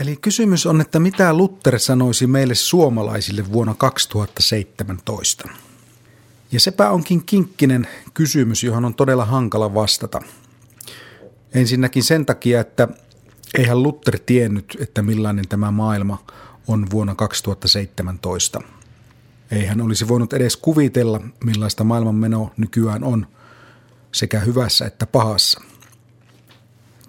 Eli kysymys on, että mitä Luther sanoisi meille suomalaisille vuonna 2017? Ja sepä onkin kinkkinen kysymys, johon on todella hankala vastata. Ensinnäkin sen takia, että eihän Luther tiennyt, että millainen tämä maailma on vuonna 2017. Ei hän olisi voinut edes kuvitella, millaista maailmanmeno nykyään on, sekä hyvässä että pahassa.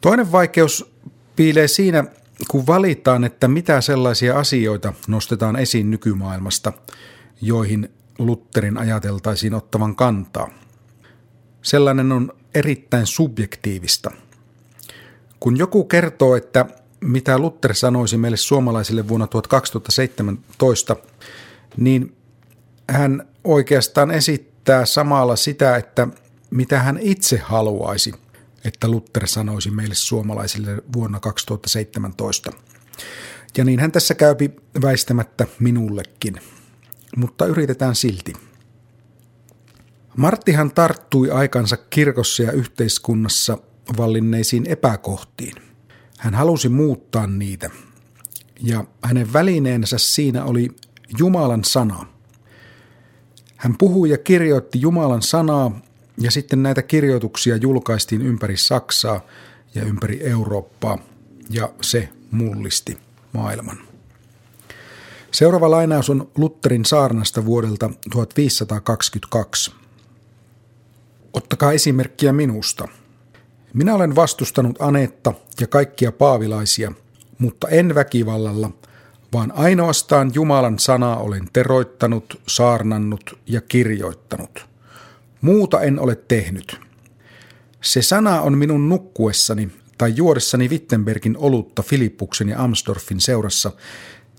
Toinen vaikeus piilee siinä, kun valitaan, että mitä sellaisia asioita nostetaan esiin nykymaailmasta, joihin Lutterin ajateltaisiin ottavan kantaa. Sellainen on erittäin subjektiivista. Kun joku kertoo, että mitä Luther sanoisi meille suomalaisille vuonna 2017, niin hän oikeastaan esittää samalla sitä, että mitä hän itse haluaisi, että Luther sanoisi meille suomalaisille vuonna 2017. Ja niin hän tässä käypi väistämättä minullekin, mutta yritetään silti. Marttihan tarttui aikansa kirkossa ja yhteiskunnassa vallinneisiin epäkohtiin. Hän halusi muuttaa niitä, ja hänen välineensä siinä oli Jumalan sana. Hän puhui ja kirjoitti Jumalan sanaa, ja sitten näitä kirjoituksia julkaistiin ympäri Saksaa ja ympäri Eurooppaa, ja se mullisti maailman. Seuraava lainaus on Lutterin saarnasta vuodelta 1522. Ottakaa esimerkkiä minusta. Minä olen vastustanut Anetta ja kaikkia paavilaisia, mutta en väkivallalla, vaan ainoastaan Jumalan sanaa olen teroittanut, saarnannut ja kirjoittanut. Muuta en ole tehnyt. Se sana on minun nukkuessani tai juodessani Wittenbergin olutta Filippuksen ja Amstorfin seurassa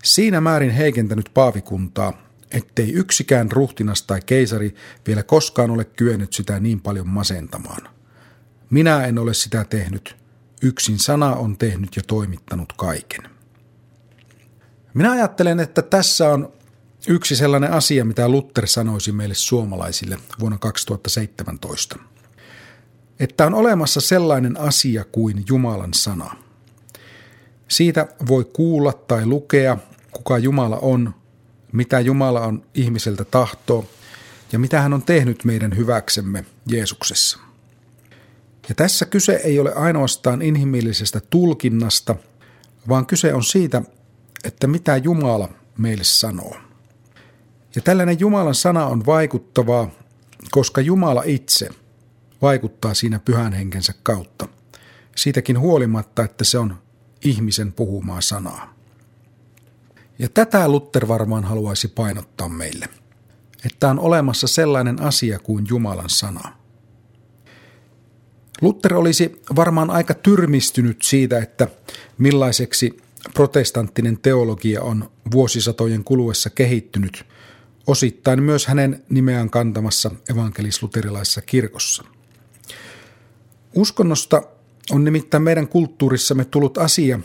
siinä määrin heikentänyt paavikuntaa, ettei yksikään ruhtinas tai keisari vielä koskaan ole kyennyt sitä niin paljon masentamaan. Minä en ole sitä tehnyt, yksin sana on tehnyt ja toimittanut kaiken. Minä ajattelen, että tässä on yksi sellainen asia, mitä Luther sanoisi meille suomalaisille vuonna 2017. Että on olemassa sellainen asia kuin Jumalan sana. Siitä voi kuulla tai lukea, kuka Jumala on, mitä Jumala on ihmiseltä tahtoo ja mitä hän on tehnyt meidän hyväksemme Jeesuksessa. Ja tässä kyse ei ole ainoastaan inhimillisestä tulkinnasta, vaan kyse on siitä, että mitä Jumala meille sanoo. Ja tällainen Jumalan sana on vaikuttavaa, koska Jumala itse vaikuttaa siinä pyhän henkensä kautta. Siitäkin huolimatta, että se on ihmisen puhumaa sanaa. Ja tätä Luther varmaan haluaisi painottaa meille, että on olemassa sellainen asia kuin Jumalan sana. Luther olisi varmaan aika tyrmistynyt siitä, että millaiseksi protestanttinen teologia on vuosisatojen kuluessa kehittynyt, osittain myös hänen nimeään kantamassa evankelis-luterilaisessa kirkossa. Uskonnosta on nimittäin meidän kulttuurissamme tullut asia,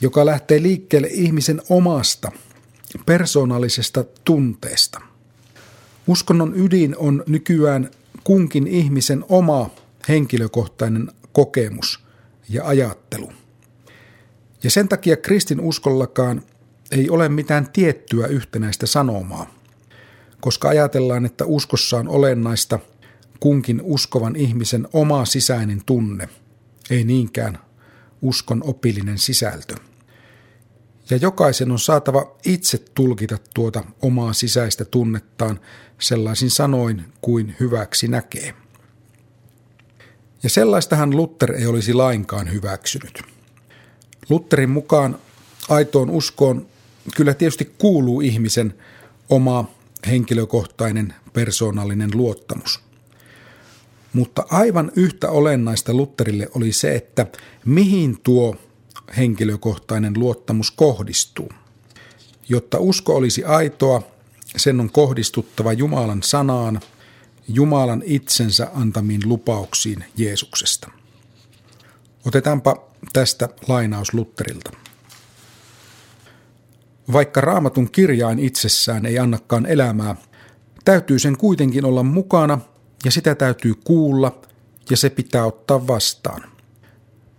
joka lähtee liikkeelle ihmisen omasta, persoonallisesta tunteesta. Uskonnon ydin on nykyään kunkin ihmisen oma henkilökohtainen kokemus ja ajattelu. Ja sen takia kristin uskollakaan ei ole mitään tiettyä yhtenäistä sanomaa, koska ajatellaan, että uskossa on olennaista kunkin uskovan ihmisen oma sisäinen tunne, ei niinkään uskon opillinen sisältö. Ja jokaisen on saatava itse tulkita tuota omaa sisäistä tunnettaan sellaisin sanoin kuin hyväksi näkee. Ja sellaistahan Luther ei olisi lainkaan hyväksynyt. Lutherin mukaan aitoon uskoon kyllä tietysti kuuluu ihmisen oma henkilökohtainen persoonallinen luottamus. Mutta aivan yhtä olennaista Lutterille oli se, että mihin tuo henkilökohtainen luottamus kohdistuu. Jotta usko olisi aitoa, sen on kohdistuttava Jumalan sanaan, Jumalan itsensä antamiin lupauksiin Jeesuksesta. Otetaanpa tästä lainaus Lutterilta. Vaikka raamatun kirjain itsessään ei annakaan elämää, täytyy sen kuitenkin olla mukana ja sitä täytyy kuulla ja se pitää ottaa vastaan.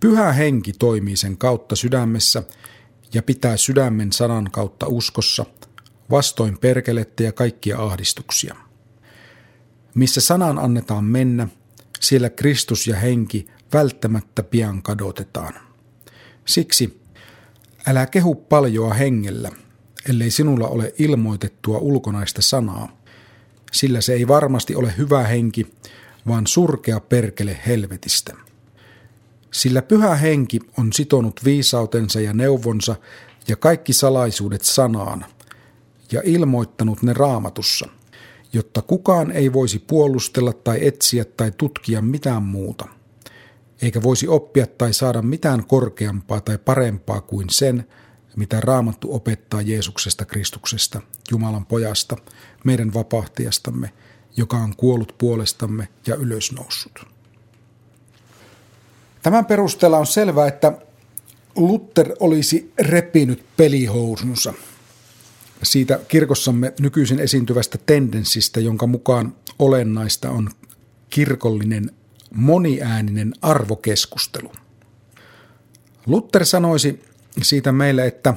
Pyhä henki toimii sen kautta sydämessä ja pitää sydämen sanan kautta uskossa, vastoin perkelettä ja kaikkia ahdistuksia. Missä sanan annetaan mennä, siellä Kristus ja henki välttämättä pian kadotetaan. Siksi älä kehu paljoa hengellä, ellei sinulla ole ilmoitettua ulkonaista sanaa, sillä se ei varmasti ole hyvä henki, vaan surkea perkele helvetistä. Sillä pyhä henki on sitonut viisautensa ja neuvonsa ja kaikki salaisuudet sanaan ja ilmoittanut ne raamatussa, jotta kukaan ei voisi puolustella tai etsiä tai tutkia mitään muuta, eikä voisi oppia tai saada mitään korkeampaa tai parempaa kuin sen, mitä raamattu opettaa Jeesuksesta Kristuksesta, Jumalan pojasta, meidän vapahtajastamme, joka on kuollut puolestamme ja ylösnoussut. Tämän perusteella on selvää, että Luther olisi repinyt pelihousunsa siitä kirkossamme nykyisin esiintyvästä tendenssistä, jonka mukaan olennaista on kirkollinen moniääninen arvokeskustelu. Luther sanoisi siitä meille, että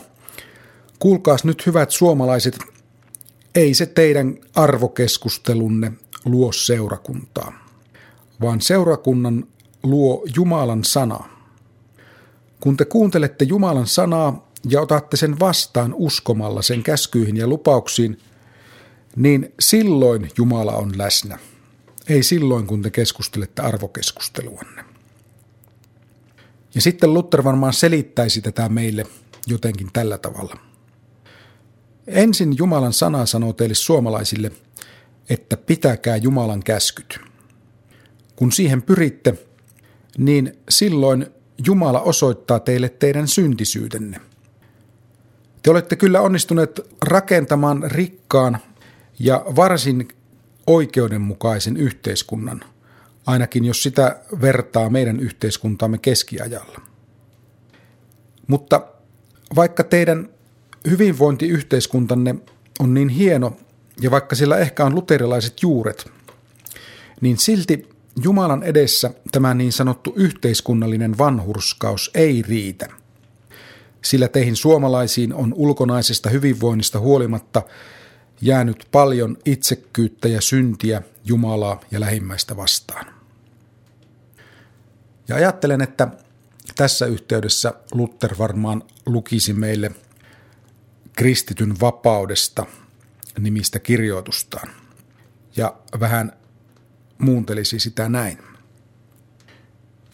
kuulkaas nyt hyvät suomalaiset, ei se teidän arvokeskustelunne luo seurakuntaa, vaan seurakunnan luo Jumalan sana. Kun te kuuntelette Jumalan sanaa ja otatte sen vastaan uskomalla sen käskyihin ja lupauksiin, niin silloin Jumala on läsnä. Ei silloin, kun te keskustelette arvokeskusteluanne. Ja sitten Luther varmaan selittäisi tätä meille jotenkin tällä tavalla. Ensin Jumalan sana sanoo teille suomalaisille, että pitäkää Jumalan käskyt. Kun siihen pyritte, niin silloin Jumala osoittaa teille teidän syntisyytenne. Te olette kyllä onnistuneet rakentamaan rikkaan ja varsin oikeudenmukaisen yhteiskunnan, ainakin jos sitä vertaa meidän yhteiskuntaamme keskiajalla. Mutta vaikka teidän hyvinvointiyhteiskuntanne on niin hieno ja vaikka sillä ehkä on luterilaiset juuret, niin silti Jumalan edessä tämä niin sanottu yhteiskunnallinen vanhurskaus ei riitä. Sillä teihin suomalaisiin on ulkonaisesta hyvinvoinnista huolimatta jäänyt paljon itsekkyyttä ja syntiä Jumalaa ja lähimmäistä vastaan. Ja ajattelen, että tässä yhteydessä Luther varmaan lukisi meille kristityn vapaudesta nimistä kirjoitustaan ja vähän muuntelisi sitä näin.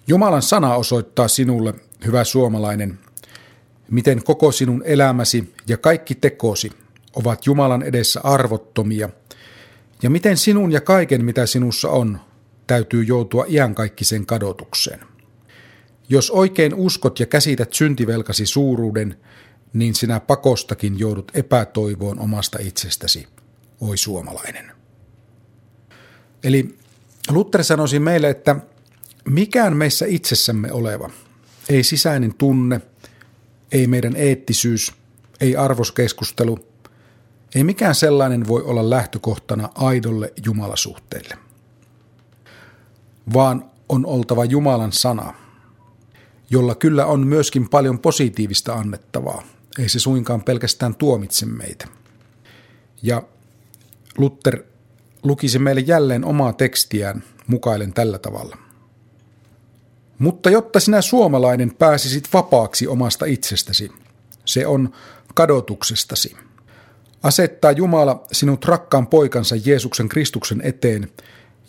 Jumalan sana osoittaa sinulle, hyvä suomalainen, miten koko sinun elämäsi ja kaikki tekosi ovat Jumalan edessä arvottomia, ja miten sinun ja kaiken, mitä sinussa on, täytyy joutua iankaikkisen kadotukseen. Jos oikein uskot ja käsität syntivelkasi suuruuden, niin sinä pakostakin joudut epätoivoon omasta itsestäsi, oi suomalainen. Eli Luther sanoisi meille, että mikään meissä itsessämme oleva, ei sisäinen tunne, ei meidän eettisyys, ei arvoskeskustelu, ei mikään sellainen voi olla lähtökohtana aidolle Jumalasuhteelle, vaan on oltava Jumalan sana, jolla kyllä on myöskin paljon positiivista annettavaa. Ei se suinkaan pelkästään tuomitse meitä. Ja Luther lukisi meille jälleen omaa tekstiään mukailen tällä tavalla. Mutta jotta sinä suomalainen pääsisit vapaaksi omasta itsestäsi, se on kadotuksestasi. Asettaa Jumala sinut rakkaan poikansa Jeesuksen Kristuksen eteen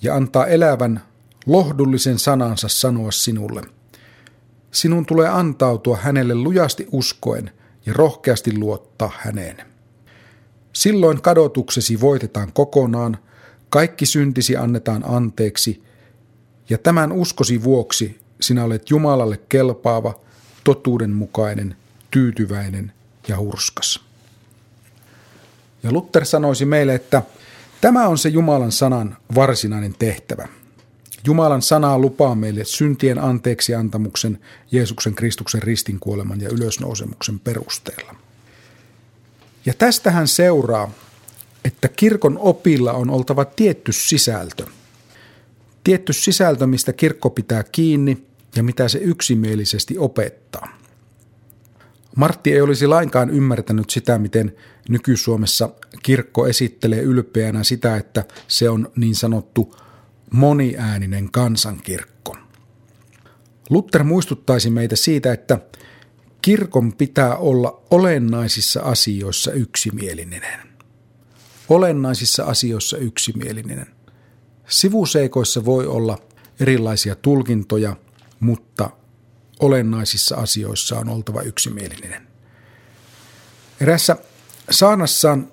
ja antaa elävän, lohdullisen sanansa sanoa sinulle. Sinun tulee antautua hänelle lujasti uskoen ja rohkeasti luottaa häneen. Silloin kadotuksesi voitetaan kokonaan kaikki syntisi annetaan anteeksi, ja tämän uskosi vuoksi sinä olet Jumalalle kelpaava, totuudenmukainen, tyytyväinen ja hurskas. Ja Luther sanoisi meille, että tämä on se Jumalan sanan varsinainen tehtävä. Jumalan sanaa lupaa meille syntien anteeksi antamuksen Jeesuksen Kristuksen ristinkuoleman ja ylösnousemuksen perusteella. Ja tästähän seuraa, että kirkon opilla on oltava tietty sisältö. Tietty sisältö, mistä kirkko pitää kiinni ja mitä se yksimielisesti opettaa. Martti ei olisi lainkaan ymmärtänyt sitä, miten nyky-Suomessa kirkko esittelee ylpeänä sitä, että se on niin sanottu moniääninen kansankirkko. Luther muistuttaisi meitä siitä, että kirkon pitää olla olennaisissa asioissa yksimielinen. Olennaisissa asioissa yksimielinen. Sivuseikoissa voi olla erilaisia tulkintoja, mutta olennaisissa asioissa on oltava yksimielinen. Erässä saanassaan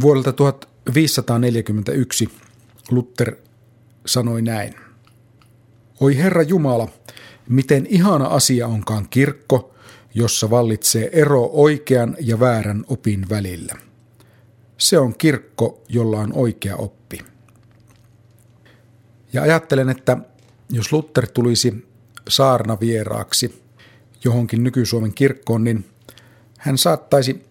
vuodelta 1541 Luther sanoi näin. Oi Herra Jumala, miten ihana asia onkaan kirkko, jossa vallitsee ero oikean ja väärän opin välillä. Se on kirkko, jolla on oikea oppi. Ja ajattelen, että jos Luther tulisi saarna vieraaksi johonkin nyky-Suomen kirkkoon, niin hän saattaisi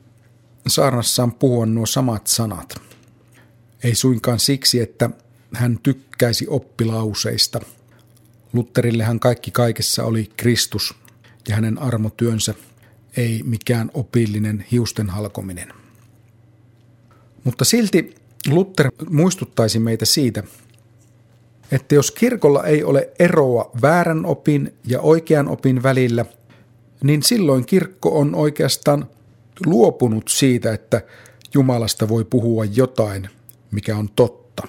saarnassaan puhua nuo samat sanat. Ei suinkaan siksi, että hän tykkäisi oppilauseista. Lutterillehan kaikki kaikessa oli Kristus ja hänen armotyönsä, ei mikään opillinen hiusten halkominen. Mutta silti Luther muistuttaisi meitä siitä, että jos kirkolla ei ole eroa väärän opin ja oikean opin välillä, niin silloin kirkko on oikeastaan luopunut siitä, että Jumalasta voi puhua jotain, mikä on totta.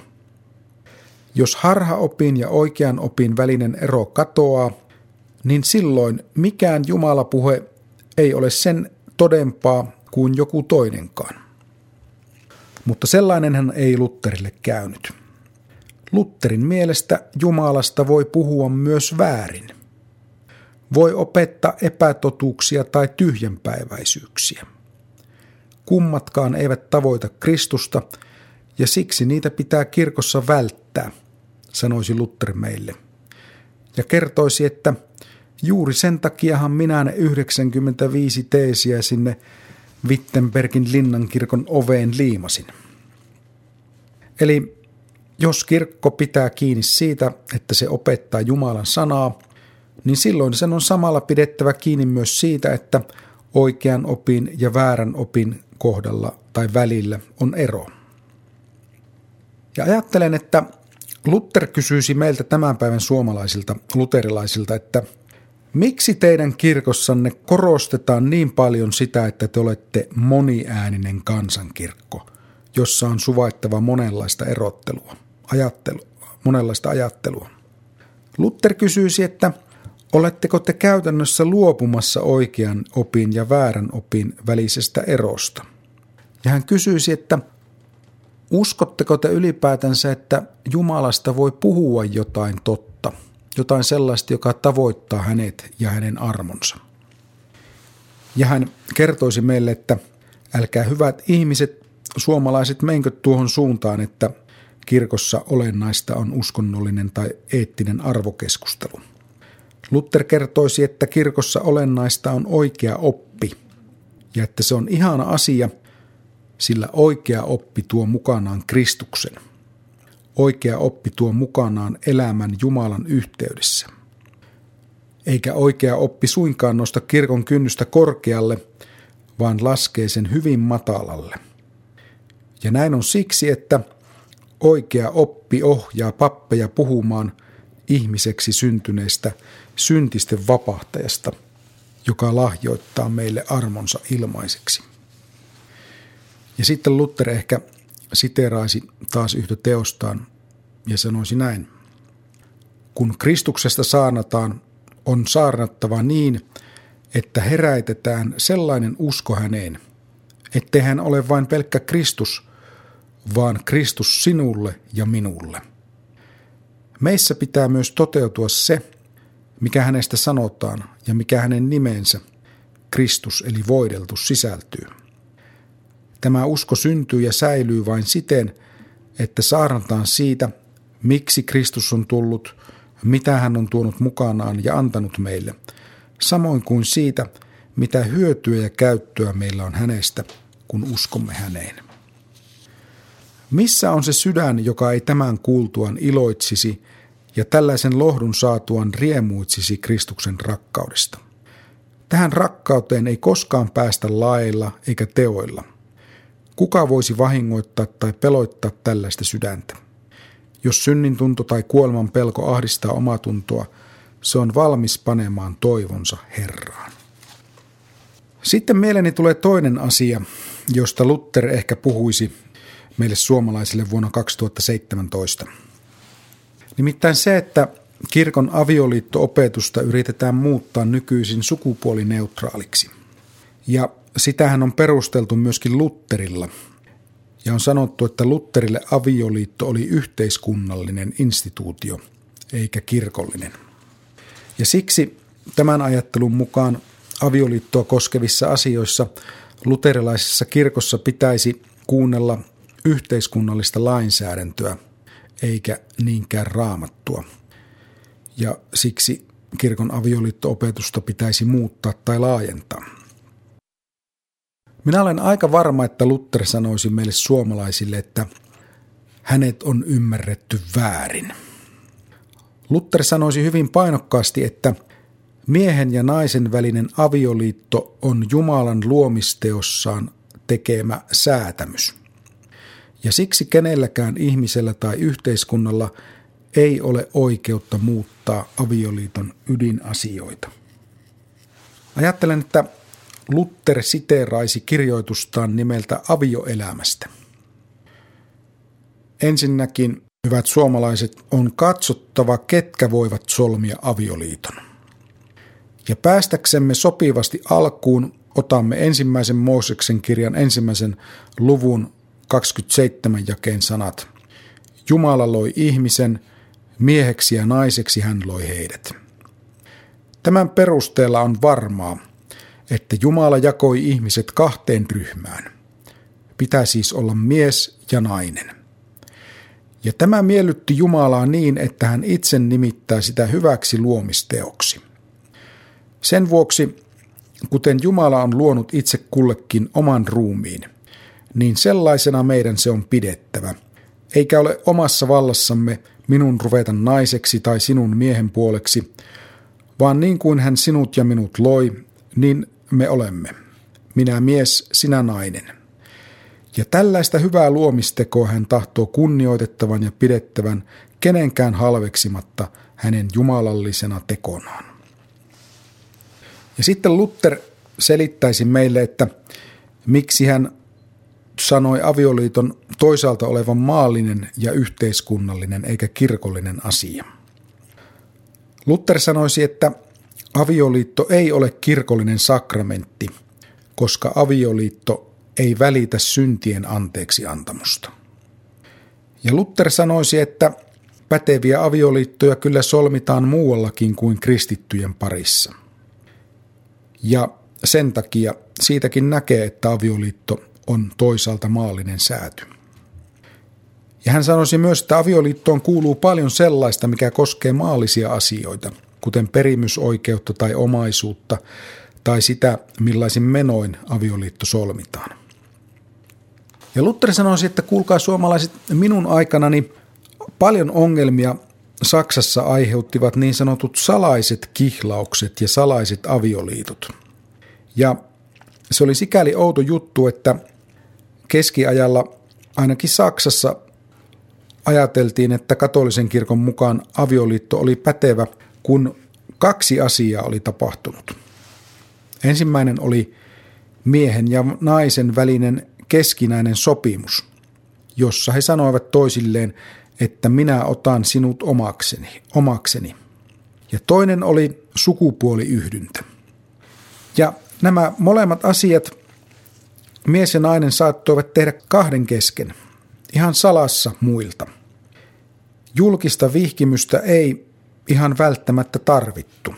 Jos harhaopin ja oikean opin välinen ero katoaa, niin silloin mikään Jumalapuhe ei ole sen todempaa kuin joku toinenkaan. Mutta sellainenhan ei Lutterille käynyt. Lutterin mielestä Jumalasta voi puhua myös väärin. Voi opettaa epätotuuksia tai tyhjänpäiväisyyksiä. Kummatkaan eivät tavoita Kristusta, ja siksi niitä pitää kirkossa välttää, sanoisi Luther meille. Ja kertoisi, että juuri sen takiahan minä ne 95 teesiä sinne Wittenbergin linnankirkon oveen liimasin. Eli jos kirkko pitää kiinni siitä, että se opettaa Jumalan sanaa, niin silloin sen on samalla pidettävä kiinni myös siitä, että oikean opin ja väärän opin kohdalla tai välillä on ero. Ja ajattelen, että Luther kysyisi meiltä tämän päivän suomalaisilta luterilaisilta, että miksi teidän kirkossanne korostetaan niin paljon sitä, että te olette moniääninen kansankirkko, jossa on suvaittava monenlaista erottelua? ajattelu, monenlaista ajattelua. Luther kysyisi, että oletteko te käytännössä luopumassa oikean opin ja väärän opin välisestä erosta? Ja hän kysyisi, että uskotteko te ylipäätänsä, että Jumalasta voi puhua jotain totta, jotain sellaista, joka tavoittaa hänet ja hänen armonsa? Ja hän kertoisi meille, että älkää hyvät ihmiset, suomalaiset, menkö tuohon suuntaan, että – kirkossa olennaista on uskonnollinen tai eettinen arvokeskustelu. Luther kertoisi, että kirkossa olennaista on oikea oppi ja että se on ihana asia, sillä oikea oppi tuo mukanaan Kristuksen. Oikea oppi tuo mukanaan elämän Jumalan yhteydessä. Eikä oikea oppi suinkaan nosta kirkon kynnystä korkealle, vaan laskee sen hyvin matalalle. Ja näin on siksi, että – Oikea oppi ohjaa pappeja puhumaan ihmiseksi syntyneestä syntisten vapahtajasta, joka lahjoittaa meille armonsa ilmaiseksi. Ja sitten Luther ehkä siteraisi taas yhtä teostaan ja sanoisi näin. Kun Kristuksesta saarnataan, on saarnattava niin, että heräitetään sellainen usko häneen, ettei hän ole vain pelkkä Kristus, vaan Kristus sinulle ja minulle. Meissä pitää myös toteutua se, mikä hänestä sanotaan ja mikä hänen nimensä, Kristus eli voideltu, sisältyy. Tämä usko syntyy ja säilyy vain siten, että saarnataan siitä, miksi Kristus on tullut, mitä hän on tuonut mukanaan ja antanut meille, samoin kuin siitä, mitä hyötyä ja käyttöä meillä on hänestä, kun uskomme häneen. Missä on se sydän, joka ei tämän kuultuan iloitsisi ja tällaisen lohdun saatuan riemuitsisi Kristuksen rakkaudesta? Tähän rakkauteen ei koskaan päästä lailla eikä teoilla. Kuka voisi vahingoittaa tai peloittaa tällaista sydäntä? Jos synnin tunto tai kuoleman pelko ahdistaa omatuntoa, se on valmis panemaan toivonsa Herraan. Sitten mieleeni tulee toinen asia, josta Luther ehkä puhuisi meille suomalaisille vuonna 2017. Nimittäin se, että kirkon avioliitto-opetusta yritetään muuttaa nykyisin sukupuolineutraaliksi. Ja sitähän on perusteltu myöskin Lutterilla. Ja on sanottu, että Lutterille avioliitto oli yhteiskunnallinen instituutio, eikä kirkollinen. Ja siksi tämän ajattelun mukaan avioliittoa koskevissa asioissa luterilaisessa kirkossa pitäisi kuunnella yhteiskunnallista lainsäädäntöä, eikä niinkään raamattua. Ja siksi kirkon avioliitto-opetusta pitäisi muuttaa tai laajentaa. Minä olen aika varma, että Luther sanoisi meille suomalaisille, että hänet on ymmärretty väärin. Luther sanoisi hyvin painokkaasti, että miehen ja naisen välinen avioliitto on Jumalan luomisteossaan tekemä säätämys. Ja siksi kenelläkään ihmisellä tai yhteiskunnalla ei ole oikeutta muuttaa avioliiton ydinasioita. Ajattelen, että Luther siteeraisi kirjoitustaan nimeltä Avioelämästä. Ensinnäkin, hyvät suomalaiset, on katsottava, ketkä voivat solmia avioliiton. Ja päästäksemme sopivasti alkuun otamme ensimmäisen Mooseksen kirjan ensimmäisen luvun 27 jakeen sanat. Jumala loi ihmisen, mieheksi ja naiseksi hän loi heidät. Tämän perusteella on varmaa, että Jumala jakoi ihmiset kahteen ryhmään. Pitää siis olla mies ja nainen. Ja tämä miellytti Jumalaa niin, että hän itse nimittää sitä hyväksi luomisteoksi. Sen vuoksi, kuten Jumala on luonut itse kullekin oman ruumiin, niin sellaisena meidän se on pidettävä, eikä ole omassa vallassamme minun ruveta naiseksi tai sinun miehen puoleksi, vaan niin kuin hän sinut ja minut loi, niin me olemme. Minä mies, sinä nainen. Ja tällaista hyvää luomistekoa hän tahtoo kunnioitettavan ja pidettävän kenenkään halveksimatta hänen jumalallisena tekonaan. Ja sitten Luther selittäisi meille, että miksi hän sanoi avioliiton toisaalta olevan maallinen ja yhteiskunnallinen eikä kirkollinen asia. Luther sanoisi, että avioliitto ei ole kirkollinen sakramentti, koska avioliitto ei välitä syntien anteeksi antamusta. Ja Luther sanoisi, että päteviä avioliittoja kyllä solmitaan muuallakin kuin kristittyjen parissa. Ja sen takia siitäkin näkee, että avioliitto on toisaalta maallinen sääty. Ja hän sanoisi myös, että avioliittoon kuuluu paljon sellaista, mikä koskee maallisia asioita, kuten perimysoikeutta tai omaisuutta, tai sitä, millaisin menoin avioliitto solmitaan. Ja Luther sanoisi, että kuulkaa suomalaiset, minun aikanani paljon ongelmia Saksassa aiheuttivat niin sanotut salaiset kihlaukset ja salaiset avioliitot. Ja se oli sikäli outo juttu, että keskiajalla ainakin Saksassa ajateltiin, että katolisen kirkon mukaan avioliitto oli pätevä, kun kaksi asiaa oli tapahtunut. Ensimmäinen oli miehen ja naisen välinen keskinäinen sopimus, jossa he sanoivat toisilleen, että minä otan sinut omakseni, omakseni. Ja toinen oli sukupuoliyhdyntä. Ja nämä molemmat asiat mies ja nainen saattoivat tehdä kahden kesken, ihan salassa muilta. Julkista vihkimystä ei ihan välttämättä tarvittu,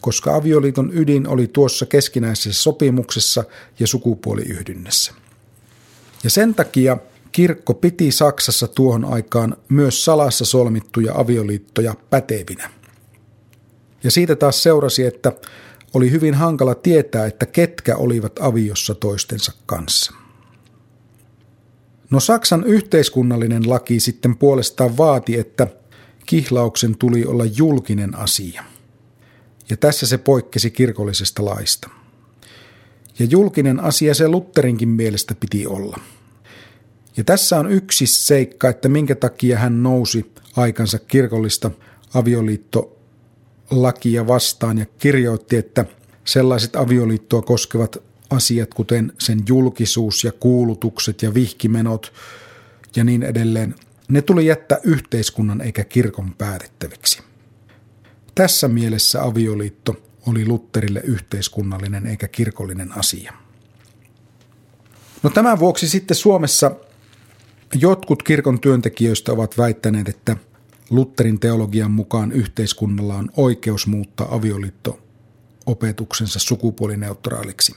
koska avioliiton ydin oli tuossa keskinäisessä sopimuksessa ja sukupuoliyhdynnässä. Ja sen takia kirkko piti Saksassa tuohon aikaan myös salassa solmittuja avioliittoja pätevinä. Ja siitä taas seurasi, että oli hyvin hankala tietää, että ketkä olivat aviossa toistensa kanssa. No Saksan yhteiskunnallinen laki sitten puolestaan vaati, että kihlauksen tuli olla julkinen asia. ja tässä se poikkesi kirkollisesta laista. Ja julkinen asia se Lutterinkin mielestä piti olla. Ja tässä on yksi seikka, että minkä takia hän nousi aikansa kirkollista avioliittolakia vastaan ja kirjoitti, että sellaiset avioliittoa koskevat asiat, kuten sen julkisuus ja kuulutukset ja vihkimenot ja niin edelleen, ne tuli jättää yhteiskunnan eikä kirkon päätettäviksi. Tässä mielessä avioliitto oli Lutterille yhteiskunnallinen eikä kirkollinen asia. No tämän vuoksi sitten Suomessa jotkut kirkon työntekijöistä ovat väittäneet, että Lutterin teologian mukaan yhteiskunnalla on oikeus muuttaa avioliitto opetuksensa sukupuolineutraaliksi.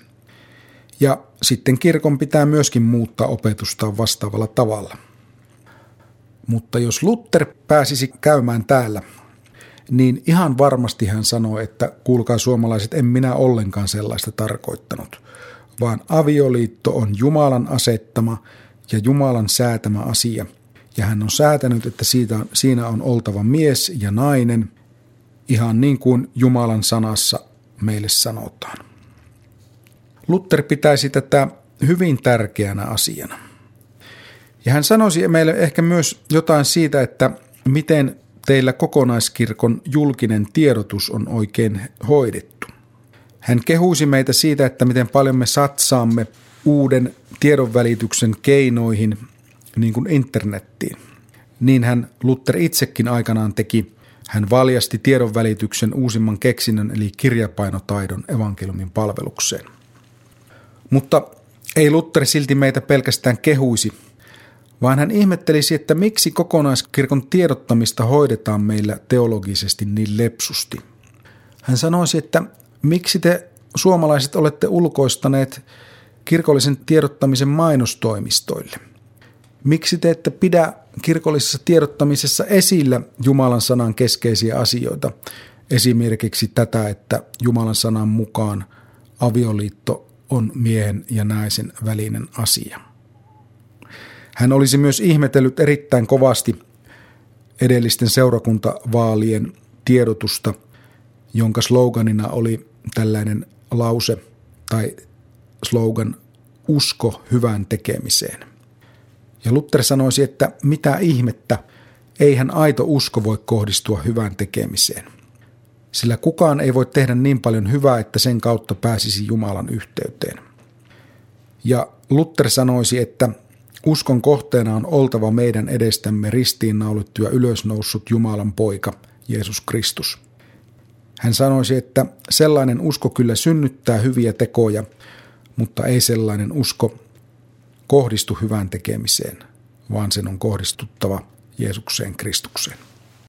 Ja sitten kirkon pitää myöskin muuttaa opetustaan vastaavalla tavalla. Mutta jos Luther pääsisi käymään täällä niin ihan varmasti hän sanoi, että kuulkaa suomalaiset, en minä ollenkaan sellaista tarkoittanut, vaan avioliitto on Jumalan asettama ja Jumalan säätämä asia. Ja hän on säätänyt, että siitä, siinä on oltava mies ja nainen, ihan niin kuin Jumalan sanassa meille sanotaan. Luther pitäisi tätä hyvin tärkeänä asiana. Ja hän sanoisi meille ehkä myös jotain siitä, että miten teillä kokonaiskirkon julkinen tiedotus on oikein hoidettu. Hän kehuisi meitä siitä, että miten paljon me satsaamme uuden tiedonvälityksen keinoihin, niin kuin internettiin. Niin hän Luther itsekin aikanaan teki. Hän valjasti tiedonvälityksen uusimman keksinnön eli kirjapainotaidon evankeliumin palvelukseen. Mutta ei Luther silti meitä pelkästään kehuisi, vaan hän ihmettelisi, että miksi kokonaiskirkon tiedottamista hoidetaan meillä teologisesti niin lepsusti. Hän sanoisi, että miksi te suomalaiset olette ulkoistaneet kirkollisen tiedottamisen mainostoimistoille? Miksi te ette pidä kirkollisessa tiedottamisessa esillä Jumalan sanan keskeisiä asioita? Esimerkiksi tätä, että Jumalan sanan mukaan avioliitto on miehen ja naisen välinen asia. Hän olisi myös ihmetellyt erittäin kovasti edellisten seurakuntavaalien tiedotusta, jonka sloganina oli tällainen lause tai slogan usko hyvän tekemiseen. Ja Luther sanoisi, että mitä ihmettä, eihän aito usko voi kohdistua hyvään tekemiseen. Sillä kukaan ei voi tehdä niin paljon hyvää, että sen kautta pääsisi Jumalan yhteyteen. Ja Luther sanoisi, että Uskon kohteena on oltava meidän edestämme ristiinnaulittu ja ylösnoussut Jumalan poika, Jeesus Kristus. Hän sanoisi, että sellainen usko kyllä synnyttää hyviä tekoja, mutta ei sellainen usko kohdistu hyvään tekemiseen, vaan sen on kohdistuttava Jeesukseen Kristukseen.